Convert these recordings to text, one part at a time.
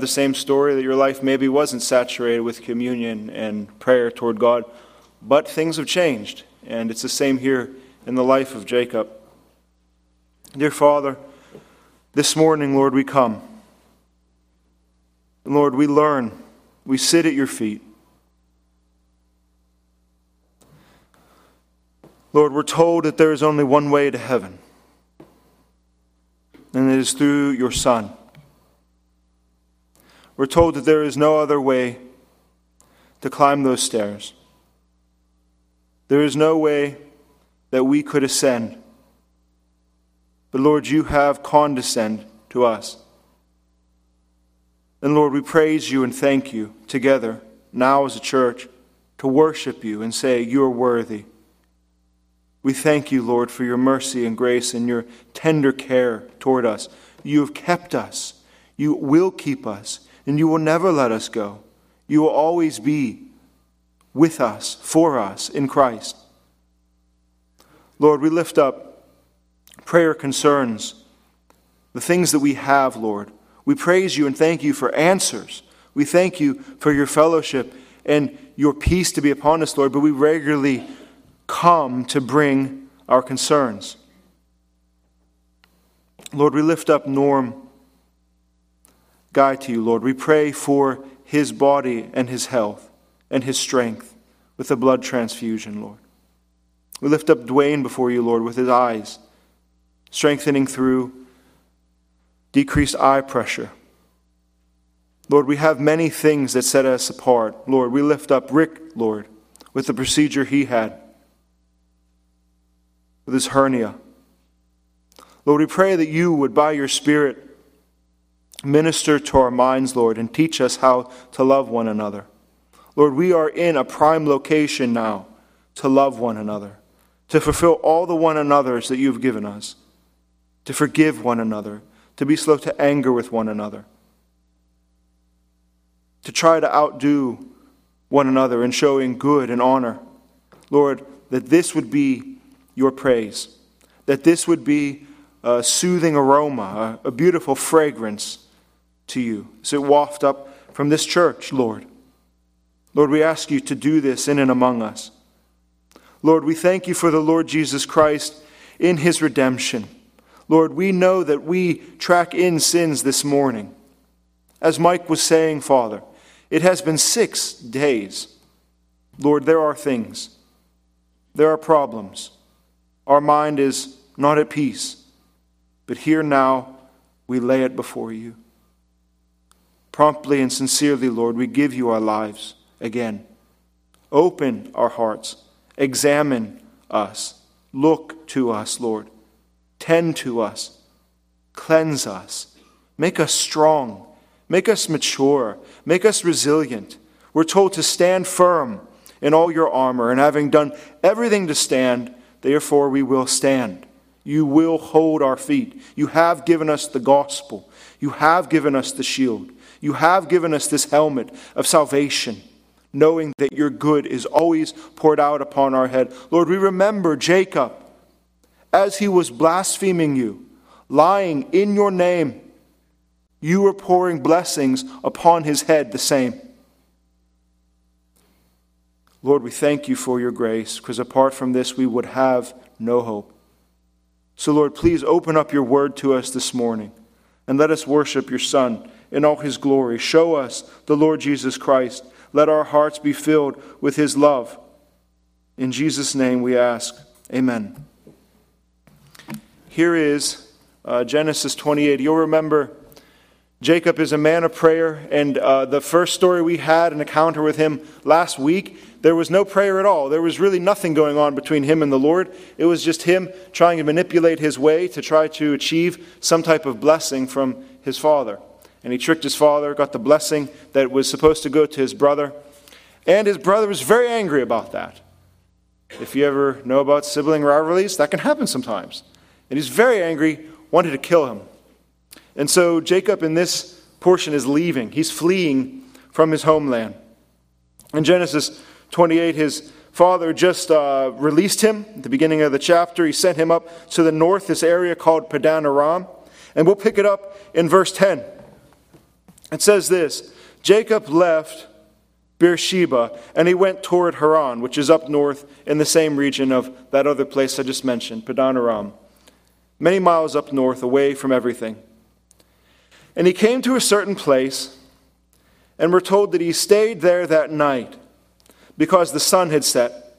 the same story that your life maybe wasn't saturated with communion and prayer toward God, but things have changed, and it's the same here in the life of Jacob. Dear Father, this morning, Lord, we come. Lord, we learn. We sit at your feet. Lord, we're told that there is only one way to heaven, and it is through your Son. We're told that there is no other way to climb those stairs. There is no way that we could ascend. But Lord, you have condescended to us. And Lord, we praise you and thank you together now as a church to worship you and say, You are worthy. We thank you, Lord, for your mercy and grace and your tender care toward us. You have kept us. You will keep us and you will never let us go. You will always be with us, for us, in Christ. Lord, we lift up prayer concerns, the things that we have, Lord. We praise you and thank you for answers. We thank you for your fellowship and your peace to be upon us, Lord, but we regularly come to bring our concerns. Lord, we lift up Norm Guy to you, Lord. We pray for his body and his health and his strength with a blood transfusion, Lord. We lift up Dwayne before you, Lord, with his eyes, strengthening through decreased eye pressure. Lord, we have many things that set us apart. Lord, we lift up Rick, Lord, with the procedure he had, with his hernia. Lord, we pray that you would, by your Spirit, Minister to our minds, Lord, and teach us how to love one another. Lord, we are in a prime location now to love one another, to fulfill all the one another's that you've given us, to forgive one another, to be slow to anger with one another, to try to outdo one another in showing good and honor. Lord, that this would be your praise, that this would be a soothing aroma, a, beautiful fragrance to you as it waft up from this church, Lord. Lord, we ask you to do this in and among us. Lord, we thank you for the Lord Jesus Christ in his redemption. Lord, we know that we track in sins this morning. As Mike was saying, Father, it has been six days. Lord, there are things, there are problems. Our mind is not at peace. But here now, we lay it before you. Promptly and sincerely, Lord, we give you our lives again. Open our hearts. Examine us. Look to us, Lord. Tend to us. Cleanse us. Make us strong. Make us mature. Make us resilient. We're told to stand firm in all your armor, and having done everything to stand, therefore we will stand. You will hold our feet. You have given us the gospel. You have given us the shield. You have given us this helmet of salvation, knowing that your good is always poured out upon our head. Lord, we remember Jacob as he was blaspheming you, lying in your name. You were pouring blessings upon his head the same. Lord, we thank you for your grace, because apart from this, we would have no hope. So, Lord, please open up your word to us this morning and let us worship your Son in all his glory. Show us the Lord Jesus Christ. Let our hearts be filled with his love. In Jesus' name we ask. Amen. Here is uh, Genesis 28. You'll remember Jacob is a man of prayer, and uh, the first story we had, an encounter with him last week, there was no prayer at all. There was really nothing going on between him and the Lord. It was just him trying to manipulate his way to try to achieve some type of blessing from his father and he tricked his father, got the blessing that was supposed to go to his brother. And his brother was very angry about that. If you ever know about sibling rivalries, that can happen sometimes. And he's very angry, wanted to kill him. And so Jacob in this portion is leaving. He's fleeing from his homeland. In Genesis 28, his father just uh, released him at the beginning of the chapter. He sent him up to the north, this area called Padan Aram. And we'll pick it up in verse 10. It says this Jacob left Beersheba and he went toward Haran, which is up north in the same region of that other place I just mentioned, Padan Aram, many miles up north, away from everything. And he came to a certain place, and we're told that he stayed there that night because the sun had set.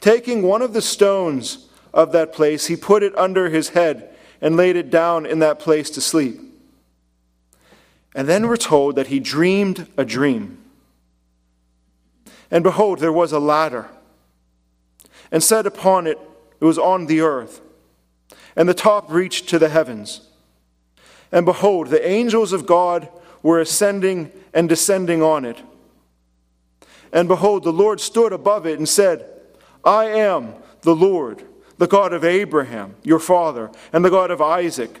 Taking one of the stones of that place, he put it under his head and laid it down in that place to sleep. And then we're told that he dreamed a dream. And behold, there was a ladder, and set upon it, it was on the earth, and the top reached to the heavens. And behold, the angels of God were ascending and descending on it. And behold, the Lord stood above it and said, I am the Lord, the God of Abraham, your father, and the God of Isaac.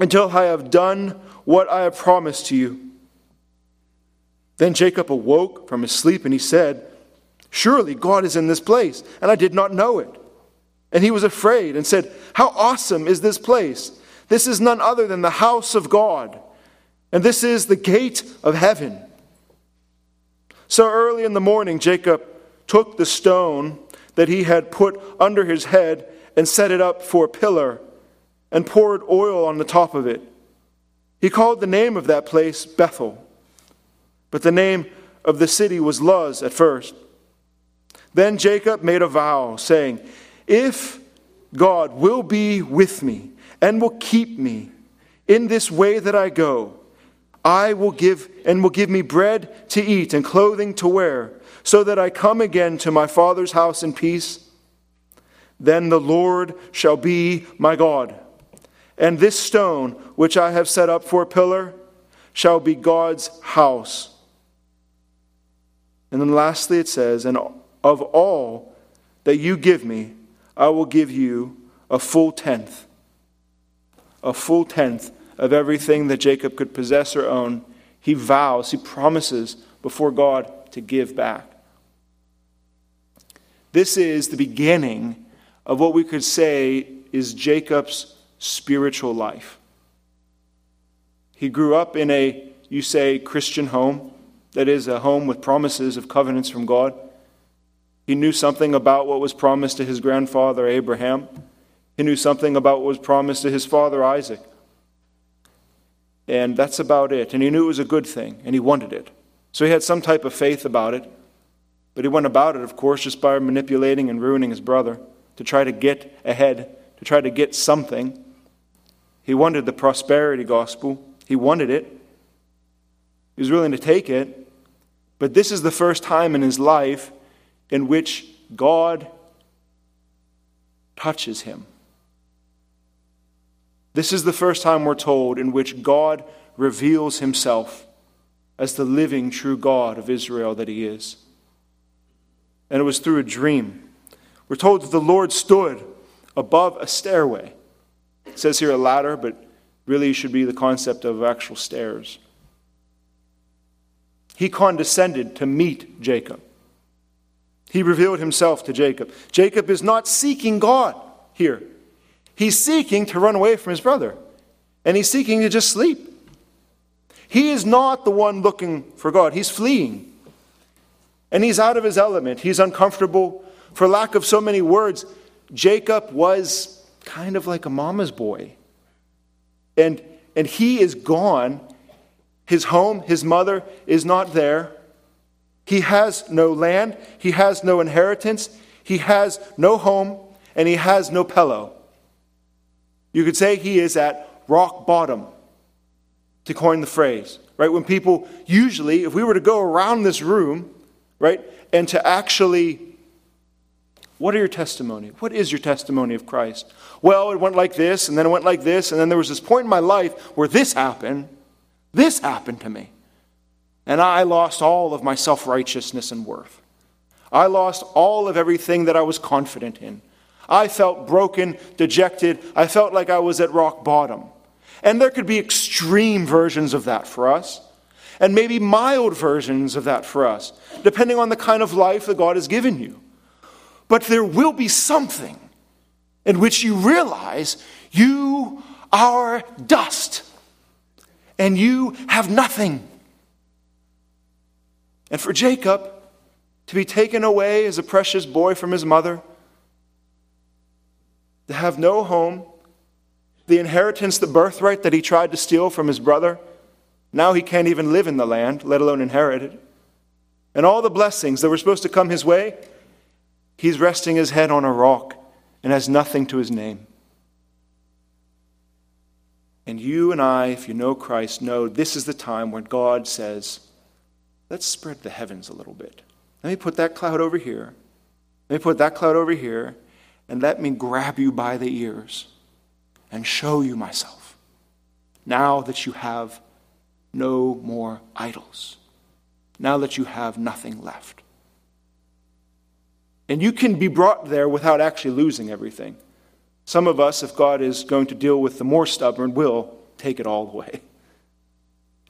until I have done what I have promised to you. Then Jacob awoke from his sleep and he said, Surely God is in this place, and I did not know it. And he was afraid and said, How awesome is this place! This is none other than the house of God, and this is the gate of heaven. So early in the morning, Jacob took the stone that he had put under his head and set it up for a pillar and poured oil on the top of it. He called the name of that place Bethel, but the name of the city was Luz at first. Then Jacob made a vow, saying, If God will be with me and will keep me in this way that I go, I will give and will give me bread to eat and clothing to wear, so that I come again to my father's house in peace. Then the Lord shall be my God and this stone, which I have set up for a pillar, shall be God's house. And then lastly, it says, And of all that you give me, I will give you a full tenth. A full tenth of everything that Jacob could possess or own. He vows, he promises before God to give back. This is the beginning of what we could say is Jacob's spiritual life. He grew up in a, you say, Christian home, that is, a home with promises of covenants from God. He knew something about what was promised to his grandfather Abraham. He knew something about what was promised to his father Isaac. And that's about it. And he knew it was a good thing, and he wanted it. So he had some type of faith about it. But he went about it, of course, just by manipulating and ruining his brother to try to get ahead, to try to get something. He wanted the prosperity gospel, he wanted it. He was willing to take it. But this is the first time in his life in which God touches him. This is the first time we're told in which God reveals himself as the living, true God of Israel that he is. And it was through a dream. We're told that the Lord stood above a stairway. Says here a ladder, but really should be the concept of actual stairs. He condescended to meet Jacob. He revealed himself to Jacob. Jacob is not seeking God here. He's seeking to run away from his brother, and he's seeking to just sleep. He is not the one looking for God, he's fleeing. And he's out of his element. He's uncomfortable. For lack of so many words, Jacob was kind of like a mama's boy. And, and he is gone. His home, his mother is not there. He has no land. He has no inheritance. He has no home. And he has no pillow. You could say he is at rock bottom, to coin the phrase. Right? When people usually, if we were to go around this room, right, and to actually what are your testimony? What is your testimony of Christ? Well, it went like this, and then it went like this, and then there was this point in my life where this happened. This happened to me. and I lost all of my self righteousness and worth. I lost all of everything that I was confident in. I felt broken, dejected. I felt like I was at rock bottom. And there could be extreme versions of that for us, and maybe mild versions of that for us, depending on the kind of life that God has given you. But there will be something in which you realize you are dust and you have nothing. And for Jacob to be taken away as a precious boy from his mother, to have no home, the inheritance, the birthright that he tried to steal from his brother, now he can't even live in the land, let alone inherit it. And all the blessings that were supposed to come his way, he's resting his head on a rock and has nothing to his name. And you and I, if you know Christ, know this is the time when God says, let's spread the heavens a little bit. Let me put that cloud over here. Let me put that cloud over here, and let me grab you by the ears and show you myself. Now that you have no more idols, now that you have nothing left. And you can be brought there without actually losing everything. Some of us, if God is going to deal with the more stubborn, will take it all away.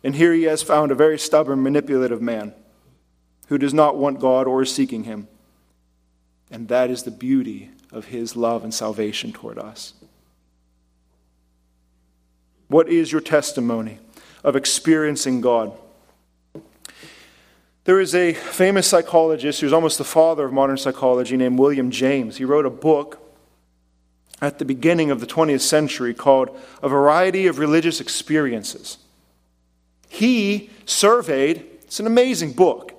And here he has found a very stubborn, manipulative man who does not want God or is seeking him. And that is the beauty of his love and salvation toward us. What is your testimony of experiencing God? There is a famous psychologist who's almost the father of modern psychology named William James. He wrote a book at the beginning of the 20th century called A Variety of Religious Experiences. He surveyed, it's an amazing book.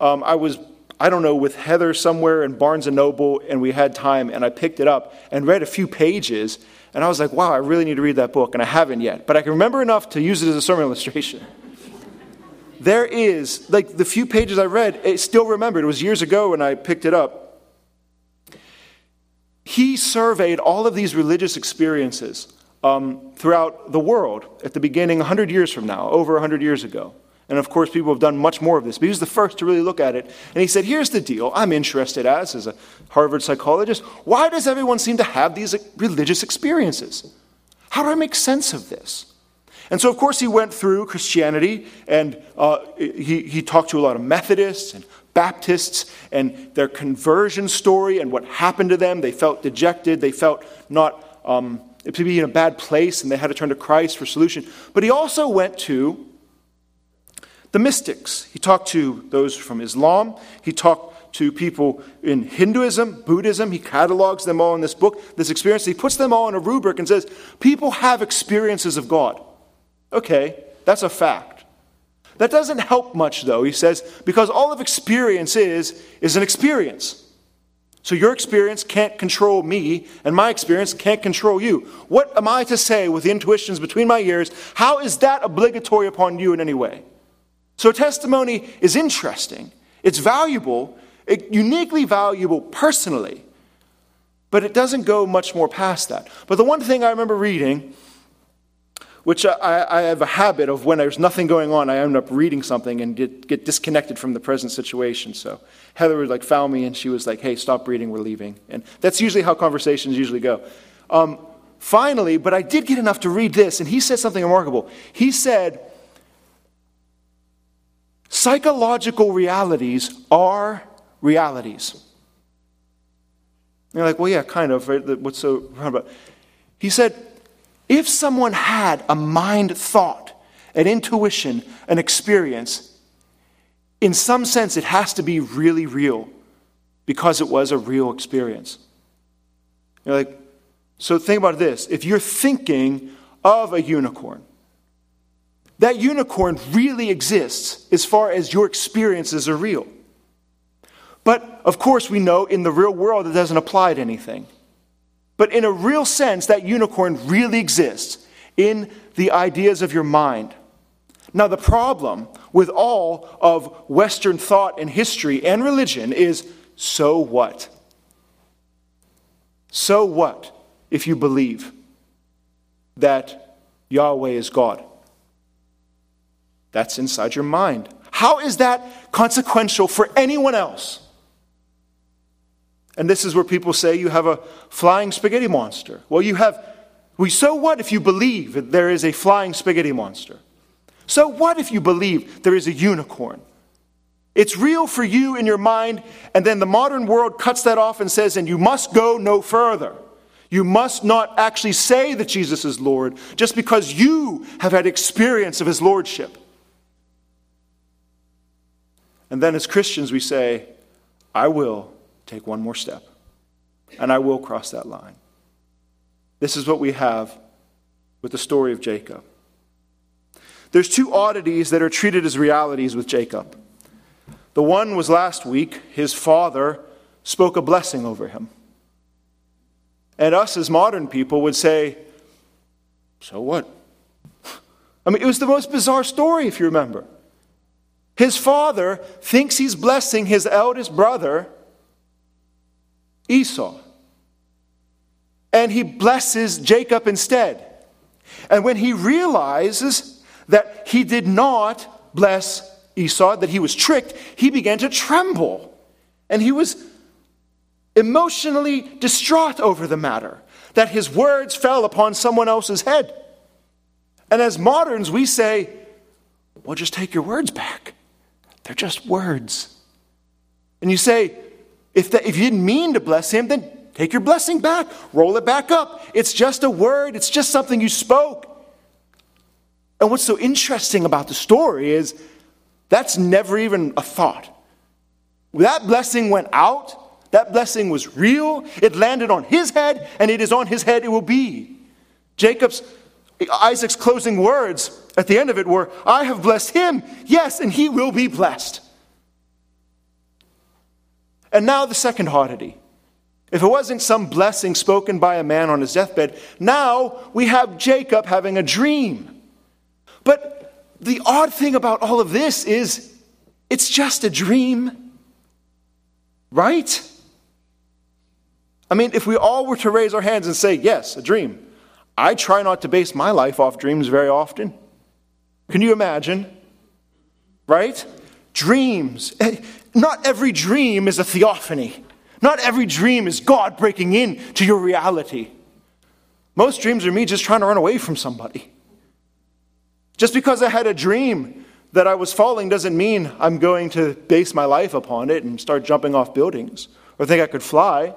Um, I was, I don't know, with Heather somewhere in Barnes and Noble, and we had time, and I picked it up and read a few pages, and I was like, wow, I really need to read that book, and I haven't yet. But I can remember enough to use it as a sermon illustration there is, like the few pages I read, it still remembered. It was years ago when I picked it up. He surveyed all of these religious experiences um, throughout the world at the beginning, 100 years from now, over 100 years ago. And of course, people have done much more of this. But he was the first to really look at it. And he said, Here's the deal I'm interested as, as a Harvard psychologist, why does everyone seem to have these religious experiences? How do I make sense of this? And so, of course, he went through Christianity and uh, he, he talked to a lot of Methodists and Baptists and their conversion story and what happened to them. They felt dejected, they felt not um, to be in a bad place, and they had to turn to Christ for solution. But he also went to the mystics. He talked to those from Islam, he talked to people in Hinduism, Buddhism. He catalogs them all in this book, this experience. He puts them all in a rubric and says, People have experiences of God. Okay, that's a fact. That doesn't help much, though, he says, because all of experience is, is an experience. So your experience can't control me, and my experience can't control you. What am I to say with the intuitions between my ears? How is that obligatory upon you in any way? So testimony is interesting, it's valuable, it, uniquely valuable personally, but it doesn't go much more past that. But the one thing I remember reading which I, I, have a habit of when there's nothing going on, I end up reading something and get, get disconnected from the present situation. So Heather would like found me and she was like, hey, stop reading, we're leaving. And that's usually how conversations usually go. Um, finally, but I did get enough to read this, and he said something remarkable. He said, psychological realities are realities. And you're like, well, yeah, kind of. Right? What's so about? He said, if someone had a mind thought, an intuition, an experience, in some sense it has to be really real because it was a real experience. You're like, so think about this. If you're thinking of a unicorn, that unicorn really exists as far as your experiences are real. But of course, we know in the real world it doesn't apply to anything. But in a real sense, that unicorn really exists in the ideas of your mind. Now, the problem with all of Western thought and history and religion is so what? So what if you believe that Yahweh is God? That's inside your mind. How is that consequential for anyone else? And this is where people say you have a flying spaghetti monster. Well, you have, we, so what if you believe that there is a flying spaghetti monster? So what if you believe there is a unicorn? It's real for you in your mind, and then the modern world cuts that off and says, and you must go no further. You must not actually say that Jesus is Lord just because you have had experience of his lordship. And then as Christians, we say, I will take one more step, and I will cross that line. This is what we have with the story of Jacob. There's two oddities that are treated as realities with Jacob. The one was last week, his father spoke a blessing over him. And us as modern people would say, So what? I mean, it was the most bizarre story, if you remember. His father thinks he's blessing his eldest brother, Esau. And he blesses Jacob instead. And when he realizes that he did not bless Esau, that he was tricked, he began to tremble. And he was emotionally distraught over the matter, that his words fell upon someone else's head. And as moderns, we say, well, just take your words back. They're just words. And you say, if, if you didn't mean to bless him, then take your blessing back, roll it back up. It's just a word, it's just something you spoke. And what's so interesting about the story is that's never even a thought. That blessing went out, that blessing was real, it landed on his head, and it is on his head it will be. Jacob's Isaac's closing words at the end of it were, I have blessed him, yes, and he will be blessed. And now the second oddity. If it wasn't some blessing spoken by a man on his deathbed, now we have Jacob having a dream. But the odd thing about all of this is it's just a dream, right? I mean, if we all were to raise our hands and say, Yes, a dream, I try not to base my life off dreams very often. Can you imagine? Right? Dreams. Eh, Not every dream is a theophany. Not every dream is God breaking in to your reality. Most dreams are me just trying to run away from somebody. Just because I had a dream that I was falling doesn't mean I'm going to base my life upon it and start jumping off buildings or think I could fly.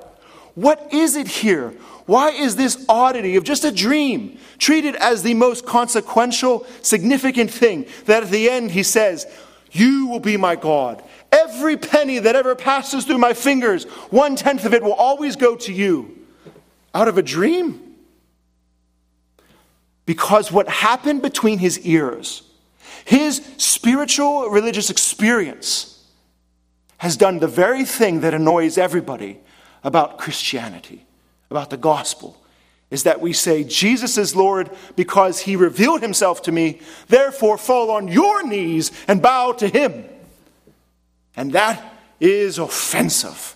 What is it here? Why is this oddity of just a dream treated as the most consequential, significant thing that at the end he says, You will be my God. Every penny that ever passes through my fingers, one tenth of it will always go to you. Out of a dream? Because what happened between his ears, his spiritual religious experience, has done the very thing that annoys everybody about Christianity about the gospel is that we say, Jesus is Lord because he revealed himself to me, therefore fall on your knees and bow to him. And that is offensive.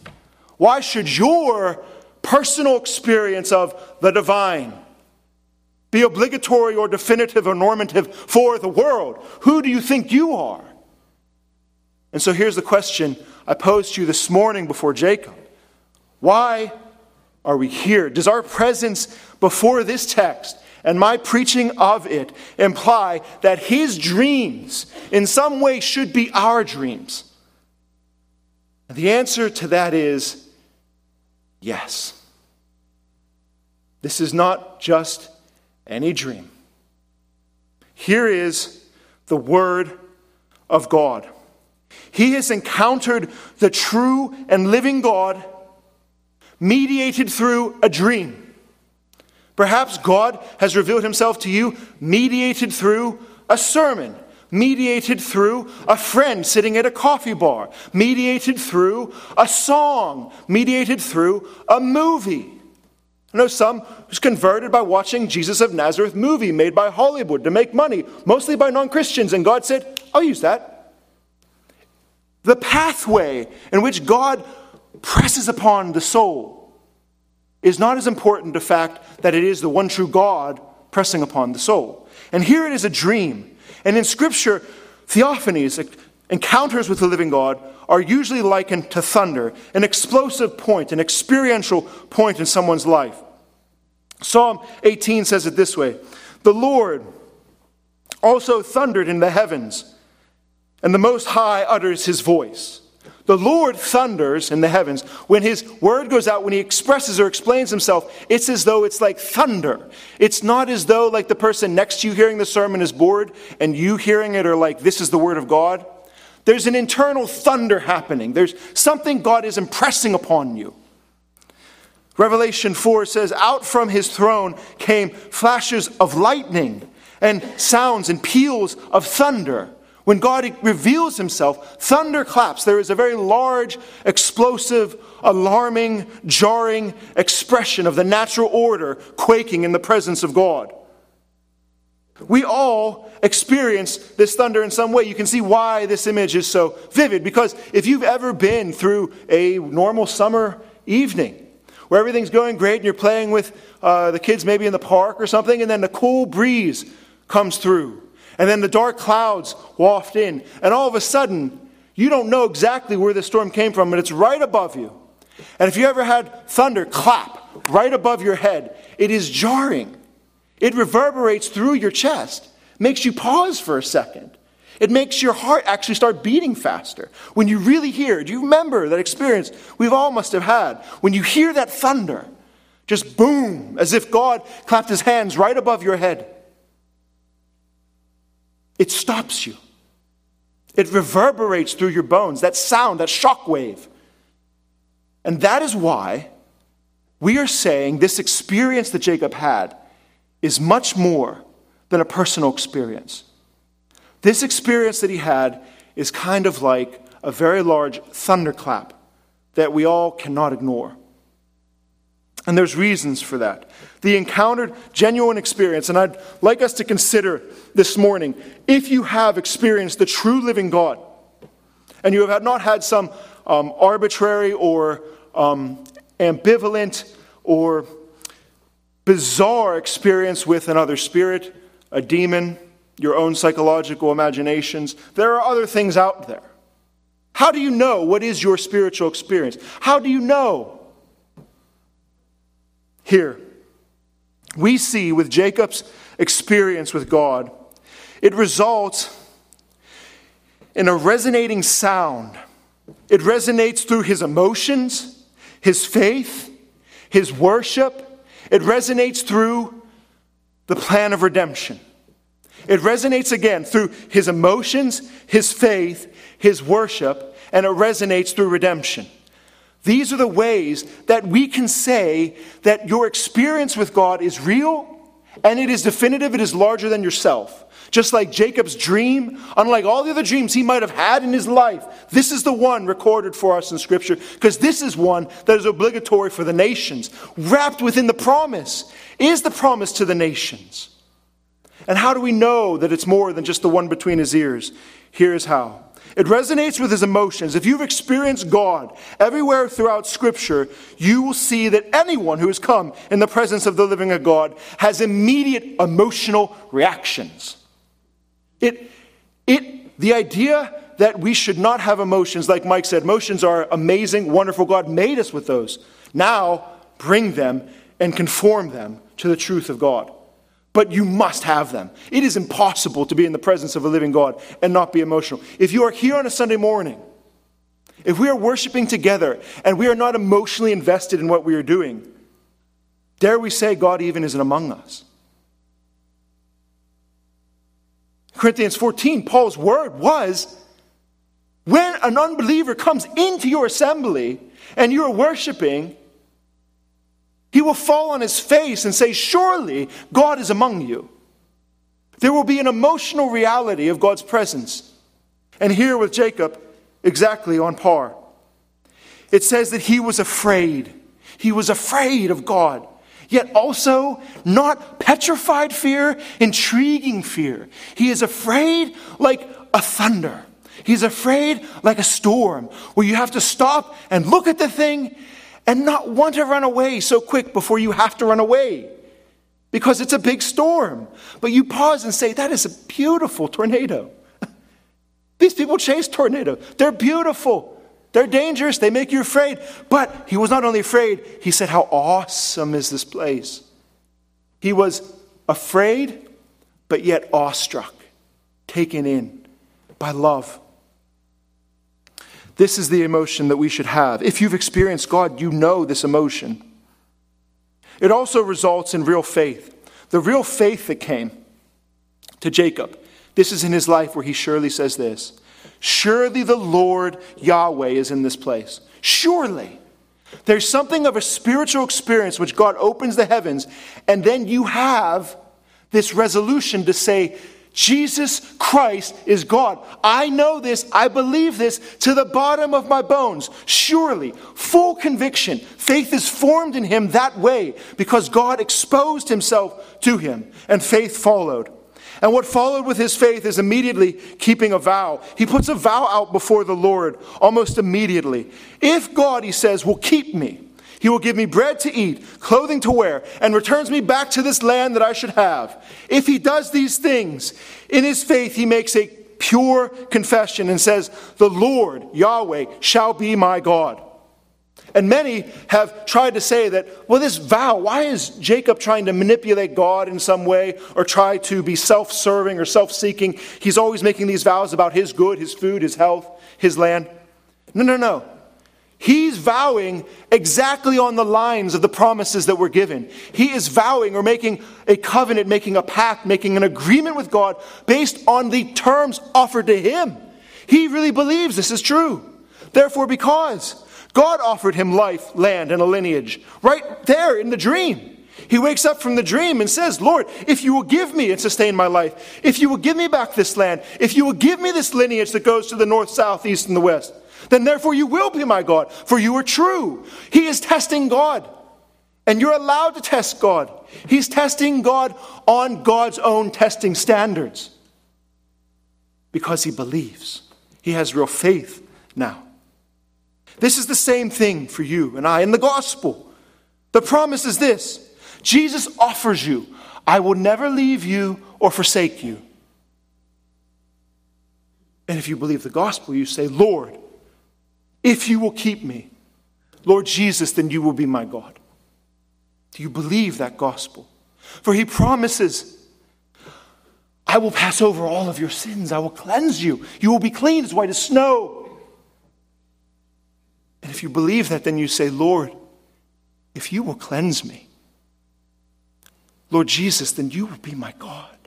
Why should your personal experience of the divine be obligatory or definitive or normative for the world? Who do you think you are? And so here's the question I posed to you this morning before Jacob. Why are we here? Does our presence before this text and my preaching of it imply that his dreams in some way should be our dreams? And the answer to that is yes. This is not just any dream. Here is the Word of God. He has encountered the true and living God mediated through a dream. Perhaps God has revealed himself to you mediated through a sermon, mediated through a friend sitting at a coffee bar, mediated through a song, mediated through a movie. I know some who's converted by watching Jesus of Nazareth movie made by Hollywood to make money, mostly by non Christians, and God said, I'll use that. The pathway in which God presses upon the soul is not as important the fact that it is the one true God pressing upon the soul. And here it is a dream. And in Scripture, theophanies, encounters with the living God are usually likened to thunder, an explosive point, an experiential point in someone's life. Psalm 18 says it this way The Lord also thundered in the heavens, and the Most High utters his voice. The Lord thunders in the heavens. When his word goes out, when he expresses or explains himself, it's as though it's like thunder. It's not as though, like the person next to you hearing the sermon is bored and you hearing it are like, this is the word of God. There's an internal thunder happening. There's something God is impressing upon you. Revelation 4 says, Out from his throne came flashes of lightning and sounds and peals of thunder. When God reveals himself, thunder claps. There is a very large, explosive, alarming, jarring expression of the natural order quaking in the presence of God. We all experience this thunder in some way. You can see why this image is so vivid because if you've ever been through a normal summer evening where everything's going great and you're playing with uh, the kids maybe in the park or something, and then the cool breeze comes through, and then the dark clouds waft in, and all of a sudden, you don't know exactly where the storm came from, but it's right above you. And if you ever had thunder clap right above your head, it is jarring. It reverberates through your chest, makes you pause for a second. It makes your heart actually start beating faster. When you really hear, do you remember that experience we've all must have had? When you hear that thunder, just boom, as if God clapped his hands right above your head. It stops you. It reverberates through your bones, that sound, that shock wave. And that is why we are saying this experience that Jacob had is much more than a personal experience. This experience that he had is kind of like a very large thunderclap that we all cannot ignore. And there's reasons for that. The encountered genuine experience, and I'd like us to consider this morning if you have experienced the true living God, and you have not had some um, arbitrary or um, ambivalent or bizarre experience with another spirit, a demon, your own psychological imaginations. There are other things out there. How do you know what is your spiritual experience? How do you know? Here, we see with Jacob's experience with God, it results in a resonating sound. It resonates through his emotions, his faith, his worship, it resonates through the plan of redemption. It resonates again through his emotions, his faith, his worship, and it resonates through redemption. These are the ways that we can say that your experience with God is real and it is definitive, it is larger than yourself. Just like Jacob's dream, unlike all the other dreams he might have had in his life, this is the one recorded for us in Scripture because this is one that is obligatory for the nations. Wrapped within the promise is the promise to the nations. And how do we know that it's more than just the one between his ears? Here's how. It resonates with his emotions. If you've experienced God everywhere throughout Scripture, you will see that anyone who has come in the presence of the living God has immediate emotional reactions. It, it, the idea that we should not have emotions, like Mike said, emotions are amazing, wonderful. God made us with those. Now, bring them and conform them to the truth of God. But you must have them. It is impossible to be in the presence of a living God and not be emotional. If you are here on a Sunday morning, if we are worshiping together and we are not emotionally invested in what we are doing, dare we say God even isn't among us? Corinthians 14, Paul's word was when an unbeliever comes into your assembly and you're worshiping, he will fall on his face and say, Surely God is among you. There will be an emotional reality of God's presence. And here with Jacob, exactly on par. It says that he was afraid. He was afraid of God yet also not petrified fear, intriguing fear. He is afraid like a thunder. He's afraid like a storm, where you have to stop and look at the thing and not want to run away so quick before you have to run away because it's a big storm. But you pause and say, That is a beautiful tornado. These people chase tornadoes. They're beautiful. They're dangerous. They make you afraid. But he was not only afraid, he said, How awesome is this place? He was afraid, but yet awestruck, taken in by love. This is the emotion that we should have. If you've experienced God, you know this emotion. It also results in real faith. The real faith that came to Jacob. This is in his life where he surely says this Surely the Lord Yahweh is in this place. Surely. There's something of a spiritual experience which God opens the heavens, and then you have this resolution to say, Jesus Christ is God. I know this. I believe this to the bottom of my bones. Surely, full conviction. Faith is formed in him that way because God exposed himself to him and faith followed. And what followed with his faith is immediately keeping a vow. He puts a vow out before the Lord almost immediately. If God, he says, will keep me, he will give me bread to eat, clothing to wear, and returns me back to this land that I should have. If he does these things, in his faith he makes a pure confession and says, The Lord, Yahweh, shall be my God. And many have tried to say that, well, this vow, why is Jacob trying to manipulate God in some way or try to be self serving or self seeking? He's always making these vows about his good, his food, his health, his land. No, no, no. He's vowing exactly on the lines of the promises that were given. He is vowing or making a covenant, making a pact, making an agreement with God based on the terms offered to him. He really believes this is true. Therefore, because God offered him life, land, and a lineage right there in the dream. He wakes up from the dream and says, Lord, if you will give me and sustain my life, if you will give me back this land, if you will give me this lineage that goes to the north, south, east, and the west, then therefore you will be my God, for you are true. He is testing God. And you're allowed to test God. He's testing God on God's own testing standards because he believes. He has real faith now. This is the same thing for you and I in the gospel. The promise is this Jesus offers you, I will never leave you or forsake you. And if you believe the gospel, you say, Lord, if you will keep me, Lord Jesus, then you will be my God. Do you believe that gospel? For he promises, I will pass over all of your sins. I will cleanse you. You will be clean as white as snow. And if you believe that, then you say, Lord, if you will cleanse me, Lord Jesus, then you will be my God.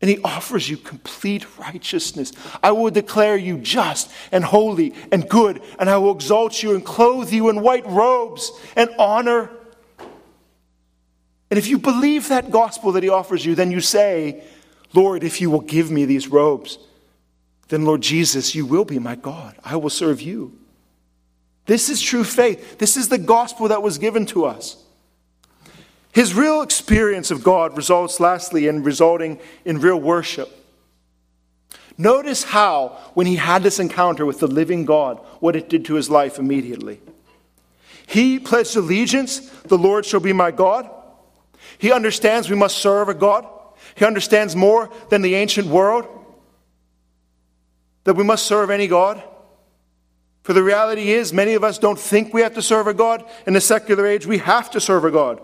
And he offers you complete righteousness. I will declare you just and holy and good, and I will exalt you and clothe you in white robes and honor. And if you believe that gospel that he offers you, then you say, Lord, if you will give me these robes, then Lord Jesus, you will be my God. I will serve you. This is true faith. This is the gospel that was given to us. His real experience of God results, lastly, in resulting in real worship. Notice how, when he had this encounter with the living God, what it did to his life immediately. He pledged allegiance, the Lord shall be my God. He understands we must serve a God. He understands more than the ancient world that we must serve any God. For the reality is, many of us don't think we have to serve a God. In the secular age, we have to serve a God.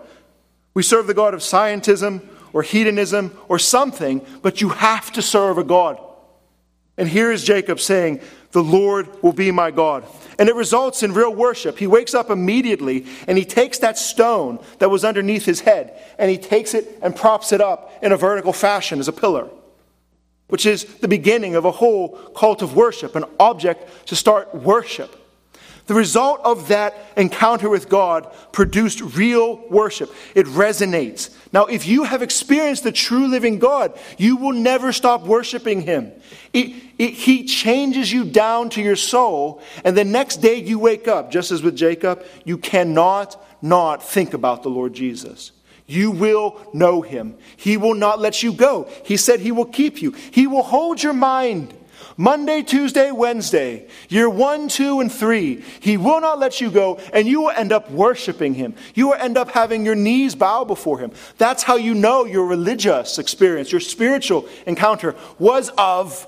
We serve the God of scientism or hedonism or something, but you have to serve a God. And here is Jacob saying, The Lord will be my God. And it results in real worship. He wakes up immediately and he takes that stone that was underneath his head and he takes it and props it up in a vertical fashion as a pillar, which is the beginning of a whole cult of worship, an object to start worship. The result of that encounter with God produced real worship. It resonates. Now, if you have experienced the true living God, you will never stop worshiping Him. It, it, he changes you down to your soul, and the next day you wake up, just as with Jacob, you cannot not think about the Lord Jesus. You will know Him. He will not let you go. He said He will keep you, He will hold your mind. Monday, Tuesday, Wednesday, year one, two, and three, He will not let you go, and you will end up worshiping Him. You will end up having your knees bow before Him. That's how you know your religious experience, your spiritual encounter was of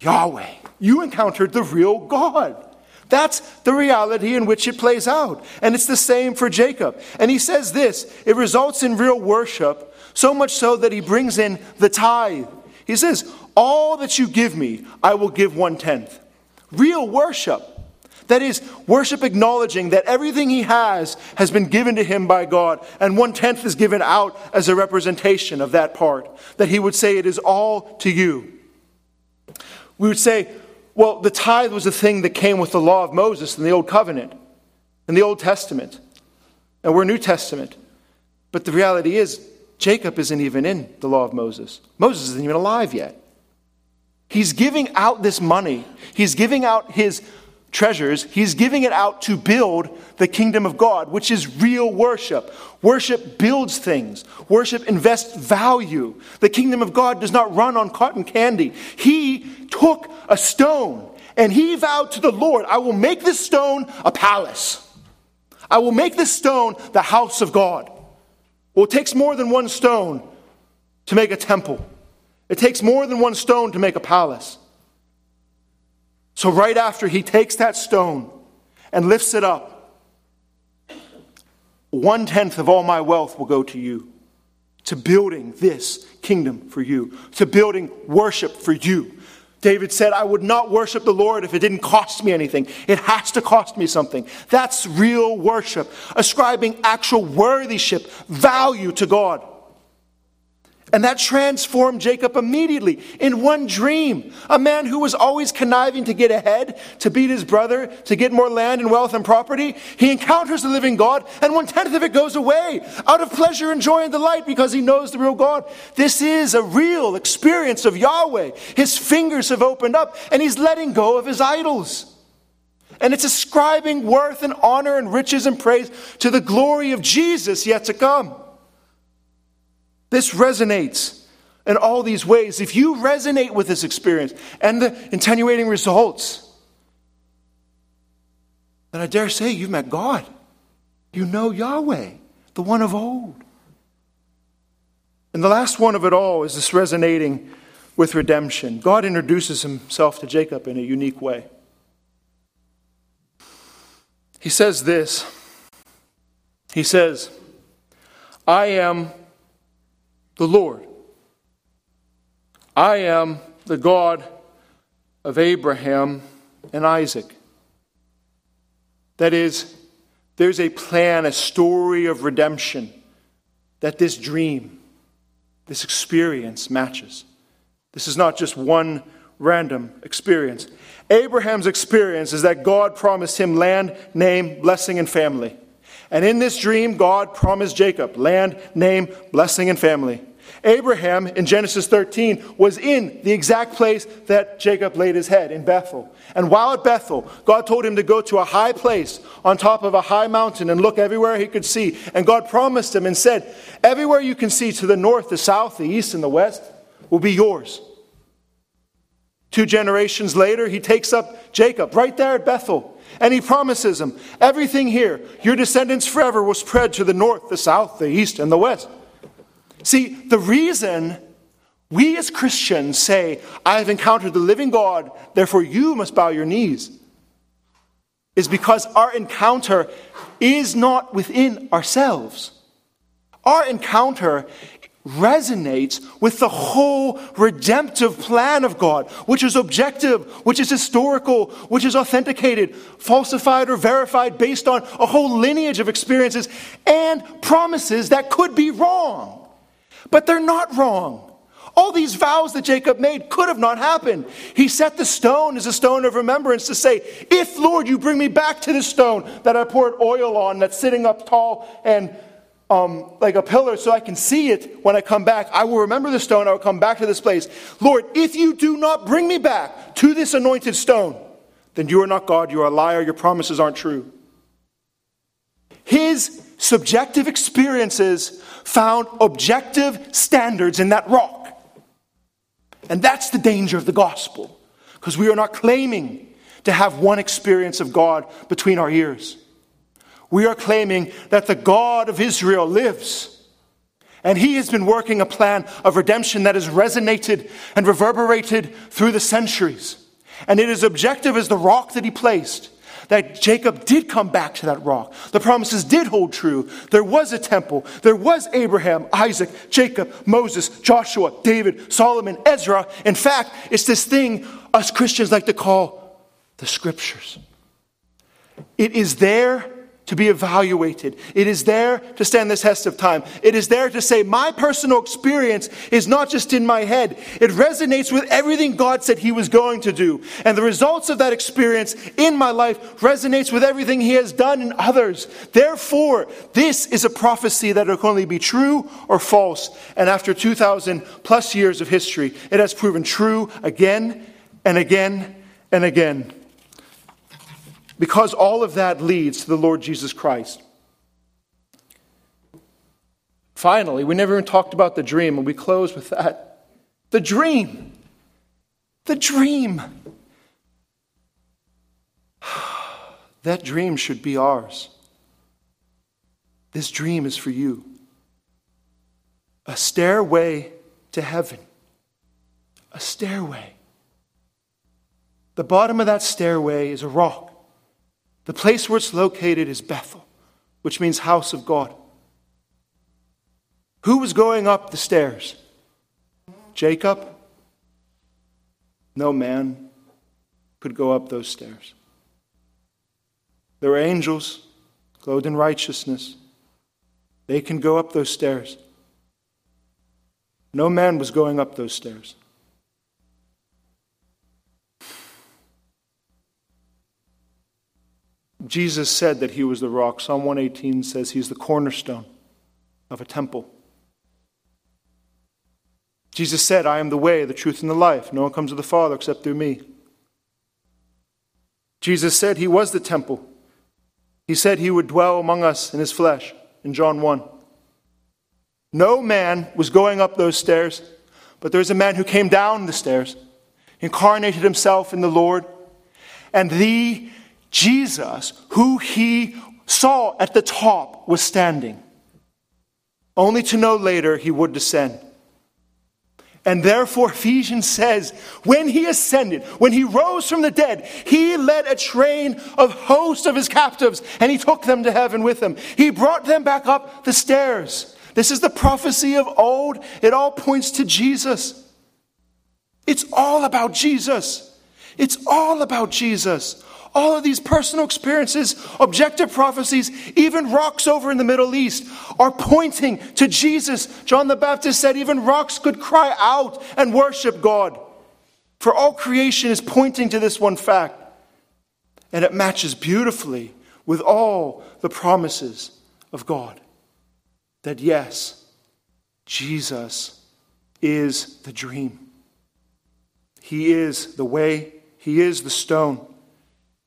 Yahweh. You encountered the real God. That's the reality in which it plays out. And it's the same for Jacob. And he says this it results in real worship, so much so that he brings in the tithe. He says, All that you give me, I will give one tenth. Real worship. That is, worship acknowledging that everything he has has been given to him by God, and one tenth is given out as a representation of that part. That he would say, It is all to you. We would say, well, the tithe was a thing that came with the law of Moses in the Old Covenant, in the Old Testament. And we're New Testament. But the reality is, Jacob isn't even in the law of Moses. Moses isn't even alive yet. He's giving out this money, he's giving out his treasures, he's giving it out to build the kingdom of God, which is real worship. Worship builds things, worship invests value. The kingdom of God does not run on cotton candy. He took a stone and he vowed to the Lord, I will make this stone a palace. I will make this stone the house of God. Well, it takes more than one stone to make a temple. It takes more than one stone to make a palace. So, right after he takes that stone and lifts it up, one tenth of all my wealth will go to you, to building this kingdom for you, to building worship for you. David said, I would not worship the Lord if it didn't cost me anything. It has to cost me something. That's real worship, ascribing actual worthyship, value to God. And that transformed Jacob immediately in one dream. A man who was always conniving to get ahead, to beat his brother, to get more land and wealth and property. He encounters the living God, and one tenth of it goes away out of pleasure and joy and delight because he knows the real God. This is a real experience of Yahweh. His fingers have opened up, and he's letting go of his idols. And it's ascribing worth and honor and riches and praise to the glory of Jesus yet to come. This resonates in all these ways. If you resonate with this experience and the attenuating results, then I dare say you've met God. You know Yahweh, the one of old. And the last one of it all is this resonating with redemption. God introduces himself to Jacob in a unique way. He says this He says, I am the Lord. I am the God of Abraham and Isaac. That is, there's a plan, a story of redemption that this dream, this experience matches. This is not just one random experience. Abraham's experience is that God promised him land, name, blessing, and family. And in this dream, God promised Jacob land, name, blessing, and family. Abraham in Genesis 13 was in the exact place that Jacob laid his head in Bethel. And while at Bethel, God told him to go to a high place on top of a high mountain and look everywhere he could see. And God promised him and said, Everywhere you can see to the north, the south, the east, and the west will be yours. Two generations later, he takes up Jacob right there at Bethel. And he promises them Everything here, your descendants forever will spread to the north, the south, the east, and the west. See, the reason we as Christians say, I have encountered the living God, therefore you must bow your knees, is because our encounter is not within ourselves. Our encounter resonates with the whole redemptive plan of God, which is objective, which is historical, which is authenticated, falsified, or verified based on a whole lineage of experiences and promises that could be wrong. But they're not wrong. All these vows that Jacob made could have not happened. He set the stone as a stone of remembrance to say, If, Lord, you bring me back to the stone that I poured oil on, that's sitting up tall and um, like a pillar so I can see it when I come back, I will remember the stone. I will come back to this place. Lord, if you do not bring me back to this anointed stone, then you are not God. You are a liar. Your promises aren't true. His subjective experiences found objective standards in that rock. And that's the danger of the gospel, because we are not claiming to have one experience of God between our ears. We are claiming that the God of Israel lives, And he has been working a plan of redemption that has resonated and reverberated through the centuries. And it is objective as the rock that he placed that Jacob did come back to that rock. The promises did hold true. There was a temple. There was Abraham, Isaac, Jacob, Moses, Joshua, David, Solomon, Ezra. In fact, it's this thing us Christians like to call the scriptures. It is there to be evaluated. It is there to stand the test of time. It is there to say, my personal experience is not just in my head. It resonates with everything God said He was going to do. And the results of that experience in my life resonates with everything He has done in others. Therefore, this is a prophecy that can only be true or false. And after 2,000 plus years of history, it has proven true again and again and again because all of that leads to the Lord Jesus Christ. Finally, we never even talked about the dream, and we close with that. The dream. The dream. That dream should be ours. This dream is for you. A stairway to heaven. A stairway. The bottom of that stairway is a rock. The place where it's located is Bethel, which means house of God. Who was going up the stairs? Jacob? No man could go up those stairs. There were angels clothed in righteousness. They can go up those stairs. No man was going up those stairs. Jesus said that he was the rock. Psalm 118 says he's the cornerstone of a temple. Jesus said, I am the way, the truth, and the life. No one comes to the Father except through me. Jesus said he was the temple. He said he would dwell among us in his flesh in John 1. No man was going up those stairs, but there was a man who came down the stairs, incarnated himself in the Lord, and the Jesus, who he saw at the top, was standing, only to know later he would descend. And therefore, Ephesians says, when he ascended, when he rose from the dead, he led a train of hosts of his captives and he took them to heaven with him. He brought them back up the stairs. This is the prophecy of old. It all points to Jesus. It's all about Jesus. It's all about Jesus. All of these personal experiences, objective prophecies, even rocks over in the Middle East are pointing to Jesus. John the Baptist said even rocks could cry out and worship God. For all creation is pointing to this one fact. And it matches beautifully with all the promises of God. That yes, Jesus is the dream. He is the way, He is the stone.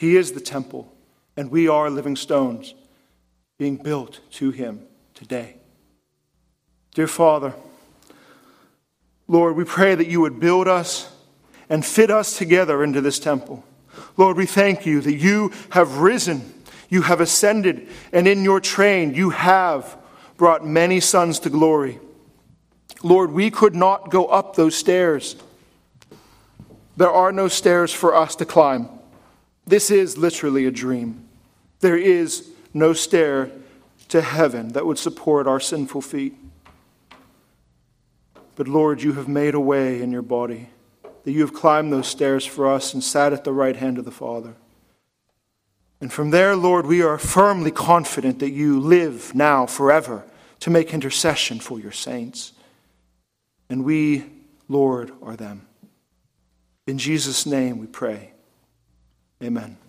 He is the temple, and we are living stones being built to Him today. Dear Father, Lord, we pray that you would build us and fit us together into this temple. Lord, we thank you that you have risen, you have ascended, and in your train you have brought many sons to glory. Lord, we could not go up those stairs. There are no stairs for us to climb. This is literally a dream. There is no stair to heaven that would support our sinful feet. But Lord, you have made a way in your body, that you have climbed those stairs for us and sat at the right hand of the Father. And from there, Lord, we are firmly confident that you live now forever to make intercession for your saints. And we, Lord, are them. In Jesus' name we pray. Amen.